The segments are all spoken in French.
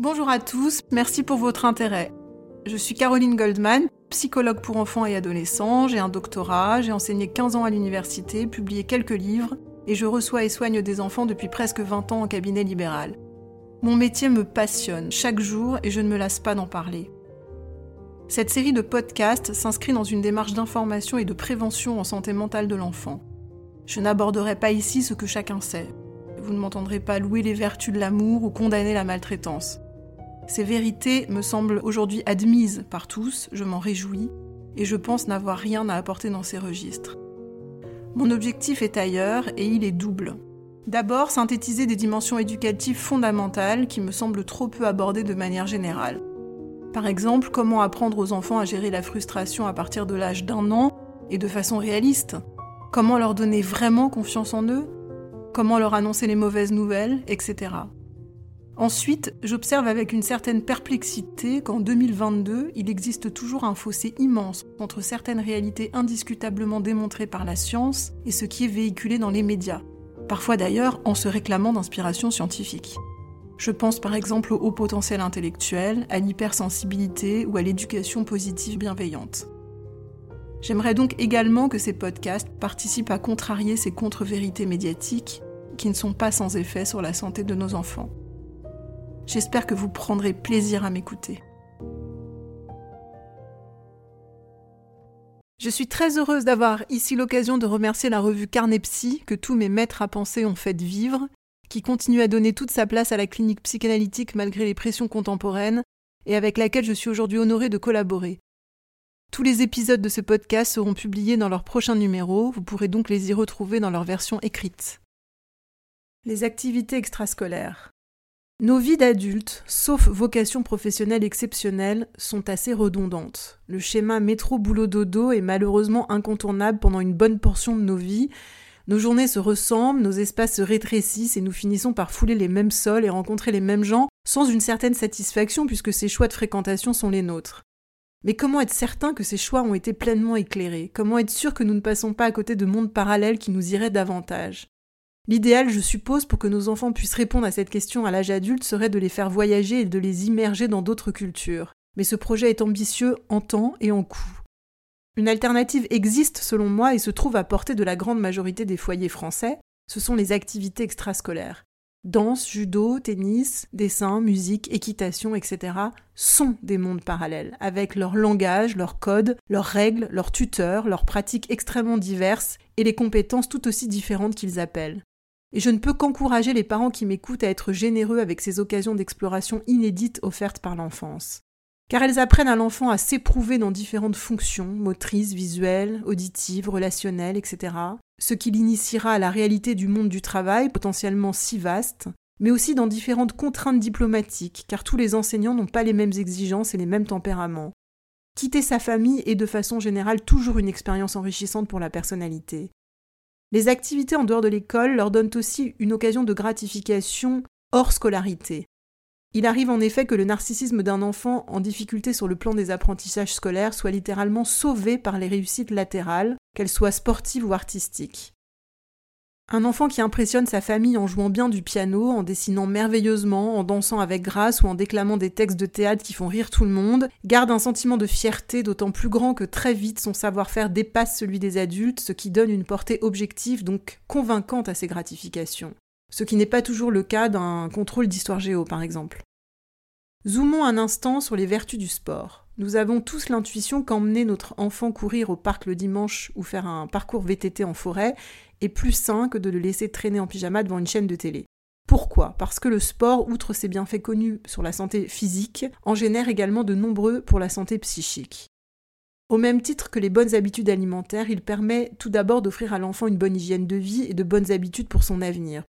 Bonjour à tous, merci pour votre intérêt. Je suis Caroline Goldman, psychologue pour enfants et adolescents, j'ai un doctorat, j'ai enseigné 15 ans à l'université, publié quelques livres, et je reçois et soigne des enfants depuis presque 20 ans en cabinet libéral. Mon métier me passionne chaque jour et je ne me lasse pas d'en parler. Cette série de podcasts s'inscrit dans une démarche d'information et de prévention en santé mentale de l'enfant. Je n'aborderai pas ici ce que chacun sait. Vous ne m'entendrez pas louer les vertus de l'amour ou condamner la maltraitance. Ces vérités me semblent aujourd'hui admises par tous, je m'en réjouis, et je pense n'avoir rien à apporter dans ces registres. Mon objectif est ailleurs et il est double. D'abord, synthétiser des dimensions éducatives fondamentales qui me semblent trop peu abordées de manière générale. Par exemple, comment apprendre aux enfants à gérer la frustration à partir de l'âge d'un an et de façon réaliste? Comment leur donner vraiment confiance en eux? Comment leur annoncer les mauvaises nouvelles, etc. Ensuite, j'observe avec une certaine perplexité qu'en 2022, il existe toujours un fossé immense entre certaines réalités indiscutablement démontrées par la science et ce qui est véhiculé dans les médias, parfois d'ailleurs en se réclamant d'inspiration scientifique. Je pense par exemple au haut potentiel intellectuel, à l'hypersensibilité ou à l'éducation positive bienveillante. J'aimerais donc également que ces podcasts participent à contrarier ces contre-vérités médiatiques qui ne sont pas sans effet sur la santé de nos enfants. J'espère que vous prendrez plaisir à m'écouter. Je suis très heureuse d'avoir ici l'occasion de remercier la revue Carnepsy que tous mes maîtres à penser ont fait vivre, qui continue à donner toute sa place à la clinique psychanalytique malgré les pressions contemporaines, et avec laquelle je suis aujourd'hui honorée de collaborer. Tous les épisodes de ce podcast seront publiés dans leur prochain numéro, vous pourrez donc les y retrouver dans leur version écrite. Les activités extrascolaires. Nos vies d'adultes, sauf vocation professionnelle exceptionnelle, sont assez redondantes. Le schéma métro-boulot-dodo est malheureusement incontournable pendant une bonne portion de nos vies. Nos journées se ressemblent, nos espaces se rétrécissent et nous finissons par fouler les mêmes sols et rencontrer les mêmes gens sans une certaine satisfaction puisque ces choix de fréquentation sont les nôtres. Mais comment être certain que ces choix ont été pleinement éclairés? Comment être sûr que nous ne passons pas à côté de mondes parallèles qui nous iraient davantage? L'idéal, je suppose, pour que nos enfants puissent répondre à cette question à l'âge adulte serait de les faire voyager et de les immerger dans d'autres cultures. Mais ce projet est ambitieux en temps et en coût. Une alternative existe selon moi et se trouve à portée de la grande majorité des foyers français, ce sont les activités extrascolaires. Danse, judo, tennis, dessin, musique, équitation, etc. sont des mondes parallèles, avec leur langage, leurs codes, leurs règles, leurs tuteurs, leurs pratiques extrêmement diverses et les compétences tout aussi différentes qu'ils appellent. Et je ne peux qu'encourager les parents qui m'écoutent à être généreux avec ces occasions d'exploration inédites offertes par l'enfance. Car elles apprennent à l'enfant à s'éprouver dans différentes fonctions, motrices, visuelles, auditives, relationnelles, etc. Ce qui l'initiera à la réalité du monde du travail, potentiellement si vaste, mais aussi dans différentes contraintes diplomatiques, car tous les enseignants n'ont pas les mêmes exigences et les mêmes tempéraments. Quitter sa famille est de façon générale toujours une expérience enrichissante pour la personnalité. Les activités en dehors de l'école leur donnent aussi une occasion de gratification hors scolarité. Il arrive en effet que le narcissisme d'un enfant en difficulté sur le plan des apprentissages scolaires soit littéralement sauvé par les réussites latérales, qu'elles soient sportives ou artistiques. Un enfant qui impressionne sa famille en jouant bien du piano, en dessinant merveilleusement, en dansant avec grâce ou en déclamant des textes de théâtre qui font rire tout le monde, garde un sentiment de fierté d'autant plus grand que très vite son savoir-faire dépasse celui des adultes, ce qui donne une portée objective donc convaincante à ses gratifications. Ce qui n'est pas toujours le cas d'un contrôle d'histoire géo par exemple. Zoomons un instant sur les vertus du sport. Nous avons tous l'intuition qu'emmener notre enfant courir au parc le dimanche ou faire un parcours VTT en forêt est plus sain que de le laisser traîner en pyjama devant une chaîne de télé. Pourquoi? Parce que le sport, outre ses bienfaits connus sur la santé physique, en génère également de nombreux pour la santé psychique. Au même titre que les bonnes habitudes alimentaires, il permet tout d'abord d'offrir à l'enfant une bonne hygiène de vie et de bonnes habitudes pour son avenir.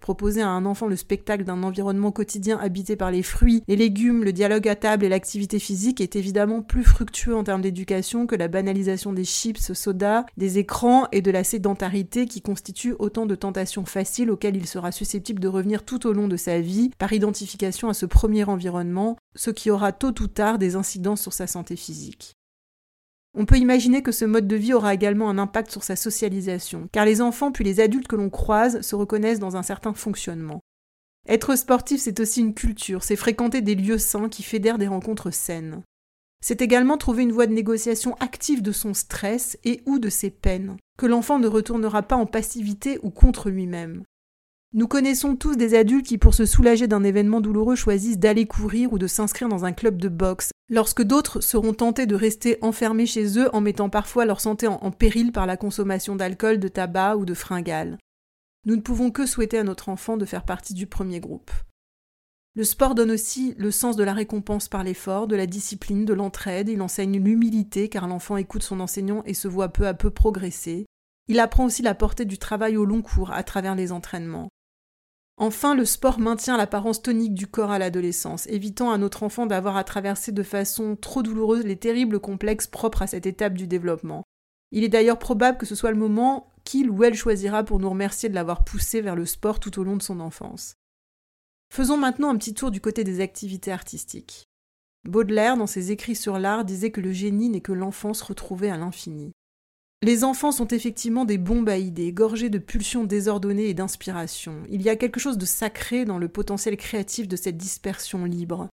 Proposer à un enfant le spectacle d'un environnement quotidien habité par les fruits, les légumes, le dialogue à table et l'activité physique est évidemment plus fructueux en termes d'éducation que la banalisation des chips, sodas, des écrans et de la sédentarité qui constituent autant de tentations faciles auxquelles il sera susceptible de revenir tout au long de sa vie par identification à ce premier environnement, ce qui aura tôt ou tard des incidences sur sa santé physique. On peut imaginer que ce mode de vie aura également un impact sur sa socialisation, car les enfants puis les adultes que l'on croise se reconnaissent dans un certain fonctionnement. Être sportif, c'est aussi une culture, c'est fréquenter des lieux sains qui fédèrent des rencontres saines. C'est également trouver une voie de négociation active de son stress et ou de ses peines, que l'enfant ne retournera pas en passivité ou contre lui-même. Nous connaissons tous des adultes qui, pour se soulager d'un événement douloureux, choisissent d'aller courir ou de s'inscrire dans un club de boxe, lorsque d'autres seront tentés de rester enfermés chez eux en mettant parfois leur santé en, péril par la consommation d'alcool, de tabac ou de fringales. Nous ne pouvons que souhaiter à notre enfant de faire partie du premier groupe. Le sport donne aussi le sens de la récompense par l'effort, de la discipline, de l'entraide, il enseigne l'humilité car l'enfant écoute son enseignant et se voit peu à peu progresser. Il apprend aussi la portée du travail au long cours à travers les entraînements. Enfin, le sport maintient l'apparence tonique du corps à l'adolescence, évitant à notre enfant d'avoir à traverser de façon trop douloureuse les terribles complexes propres à cette étape du développement. Il est d'ailleurs probable que ce soit le moment qu'il ou elle choisira pour nous remercier de l'avoir poussé vers le sport tout au long de son enfance. Faisons maintenant un petit tour du côté des activités artistiques. Baudelaire, dans ses écrits sur l'art, disait que le génie n'est que l'enfance retrouvée à l'infini. Les enfants sont effectivement des bombes à idées, gorgés de pulsions désordonnées et d'inspiration. Il y a quelque chose de sacré dans le potentiel créatif de cette dispersion libre.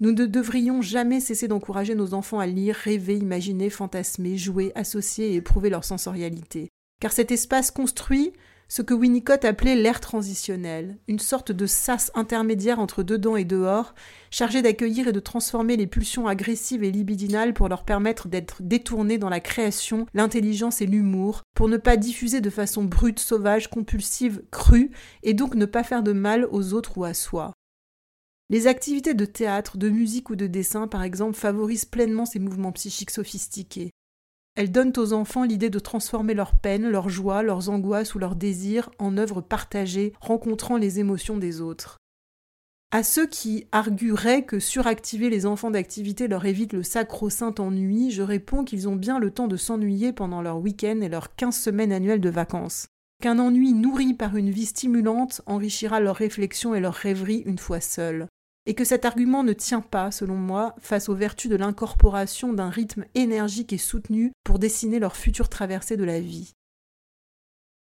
Nous ne devrions jamais cesser d'encourager nos enfants à lire, rêver, imaginer, fantasmer, jouer, associer et éprouver leur sensorialité. Car cet espace construit ce que Winnicott appelait l'ère transitionnel, une sorte de sas intermédiaire entre dedans et dehors, chargé d'accueillir et de transformer les pulsions agressives et libidinales pour leur permettre d'être détournées dans la création, l'intelligence et l'humour, pour ne pas diffuser de façon brute, sauvage, compulsive, crue, et donc ne pas faire de mal aux autres ou à soi. Les activités de théâtre, de musique ou de dessin, par exemple, favorisent pleinement ces mouvements psychiques sophistiqués. Elles donnent aux enfants l'idée de transformer leurs peines, leurs joies, leurs angoisses ou leurs désirs en œuvres partagées, rencontrant les émotions des autres. À ceux qui argueraient que suractiver les enfants d'activité leur évite le sacro-saint ennui, je réponds qu'ils ont bien le temps de s'ennuyer pendant leur week-end et leurs quinze semaines annuelles de vacances. Qu'un ennui nourri par une vie stimulante enrichira leurs réflexions et leurs rêveries une fois seuls et que cet argument ne tient pas, selon moi, face aux vertus de l'incorporation d'un rythme énergique et soutenu pour dessiner leur future traversée de la vie.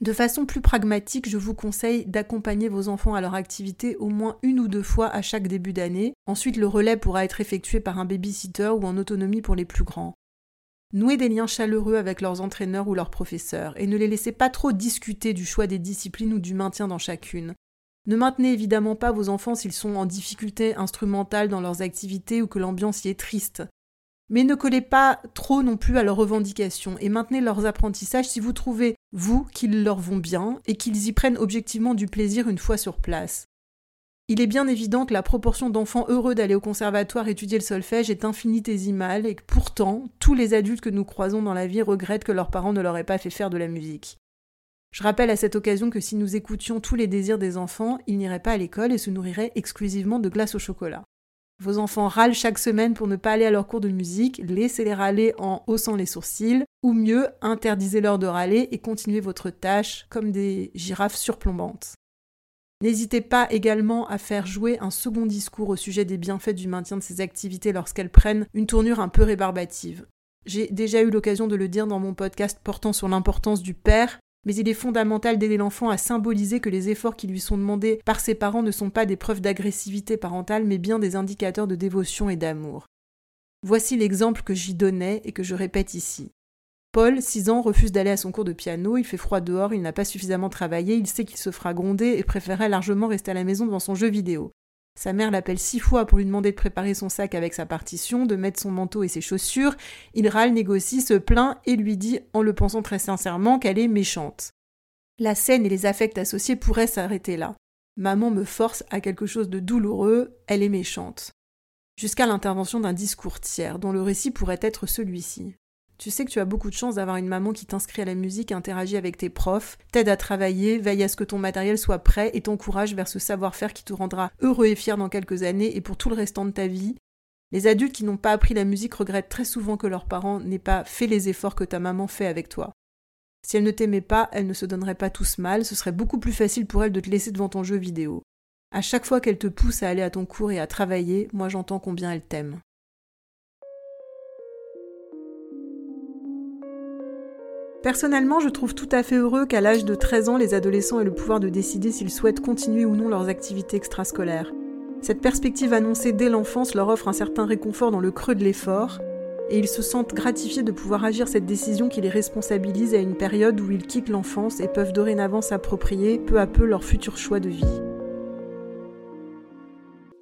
De façon plus pragmatique, je vous conseille d'accompagner vos enfants à leur activité au moins une ou deux fois à chaque début d'année. Ensuite, le relais pourra être effectué par un babysitter ou en autonomie pour les plus grands. Nouez des liens chaleureux avec leurs entraîneurs ou leurs professeurs et ne les laissez pas trop discuter du choix des disciplines ou du maintien dans chacune. Ne maintenez évidemment pas vos enfants s'ils sont en difficulté instrumentale dans leurs activités ou que l'ambiance y est triste. Mais ne collez pas trop non plus à leurs revendications et maintenez leurs apprentissages si vous trouvez, vous, qu'ils leur vont bien et qu'ils y prennent objectivement du plaisir une fois sur place. Il est bien évident que la proportion d'enfants heureux d'aller au conservatoire étudier le solfège est infinitésimale et que pourtant tous les adultes que nous croisons dans la vie regrettent que leurs parents ne leur aient pas fait faire de la musique. Je rappelle à cette occasion que si nous écoutions tous les désirs des enfants, ils n'iraient pas à l'école et se nourriraient exclusivement de glace au chocolat. Vos enfants râlent chaque semaine pour ne pas aller à leur cours de musique, laissez-les râler en haussant les sourcils, ou mieux, interdisez-leur de râler et continuez votre tâche comme des girafes surplombantes. N'hésitez pas également à faire jouer un second discours au sujet des bienfaits du maintien de ces activités lorsqu'elles prennent une tournure un peu rébarbative. J'ai déjà eu l'occasion de le dire dans mon podcast portant sur l'importance du père, mais il est fondamental d'aider l'enfant à symboliser que les efforts qui lui sont demandés par ses parents ne sont pas des preuves d'agressivité parentale, mais bien des indicateurs de dévotion et d'amour. Voici l'exemple que j'y donnais et que je répète ici. Paul, 6 ans, refuse d'aller à son cours de piano, il fait froid dehors, il n'a pas suffisamment travaillé, il sait qu'il se fera gronder et préférerait largement rester à la maison devant son jeu vidéo. Sa mère l'appelle six fois pour lui demander de préparer son sac avec sa partition, de mettre son manteau et ses chaussures. Il râle, négocie, se plaint et lui dit, en le pensant très sincèrement, qu'elle est méchante. La scène et les affects associés pourraient s'arrêter là. Maman me force à quelque chose de douloureux, elle est méchante. Jusqu'à l'intervention d'un discours tiers, dont le récit pourrait être celui-ci. Tu sais que tu as beaucoup de chance d'avoir une maman qui t'inscrit à la musique, interagit avec tes profs, t'aide à travailler, veille à ce que ton matériel soit prêt et t'encourage vers ce savoir-faire qui te rendra heureux et fier dans quelques années et pour tout le restant de ta vie. Les adultes qui n'ont pas appris la musique regrettent très souvent que leurs parents n'aient pas fait les efforts que ta maman fait avec toi. Si elle ne t'aimait pas, elle ne se donnerait pas tous mal, ce serait beaucoup plus facile pour elle de te laisser devant ton jeu vidéo. À chaque fois qu'elle te pousse à aller à ton cours et à travailler, moi j'entends combien elle t'aime. Personnellement, je trouve tout à fait heureux qu'à l'âge de 13 ans, les adolescents aient le pouvoir de décider s'ils souhaitent continuer ou non leurs activités extrascolaires. Cette perspective annoncée dès l'enfance leur offre un certain réconfort dans le creux de l'effort, et ils se sentent gratifiés de pouvoir agir cette décision qui les responsabilise à une période où ils quittent l'enfance et peuvent dorénavant s'approprier peu à peu leur futur choix de vie.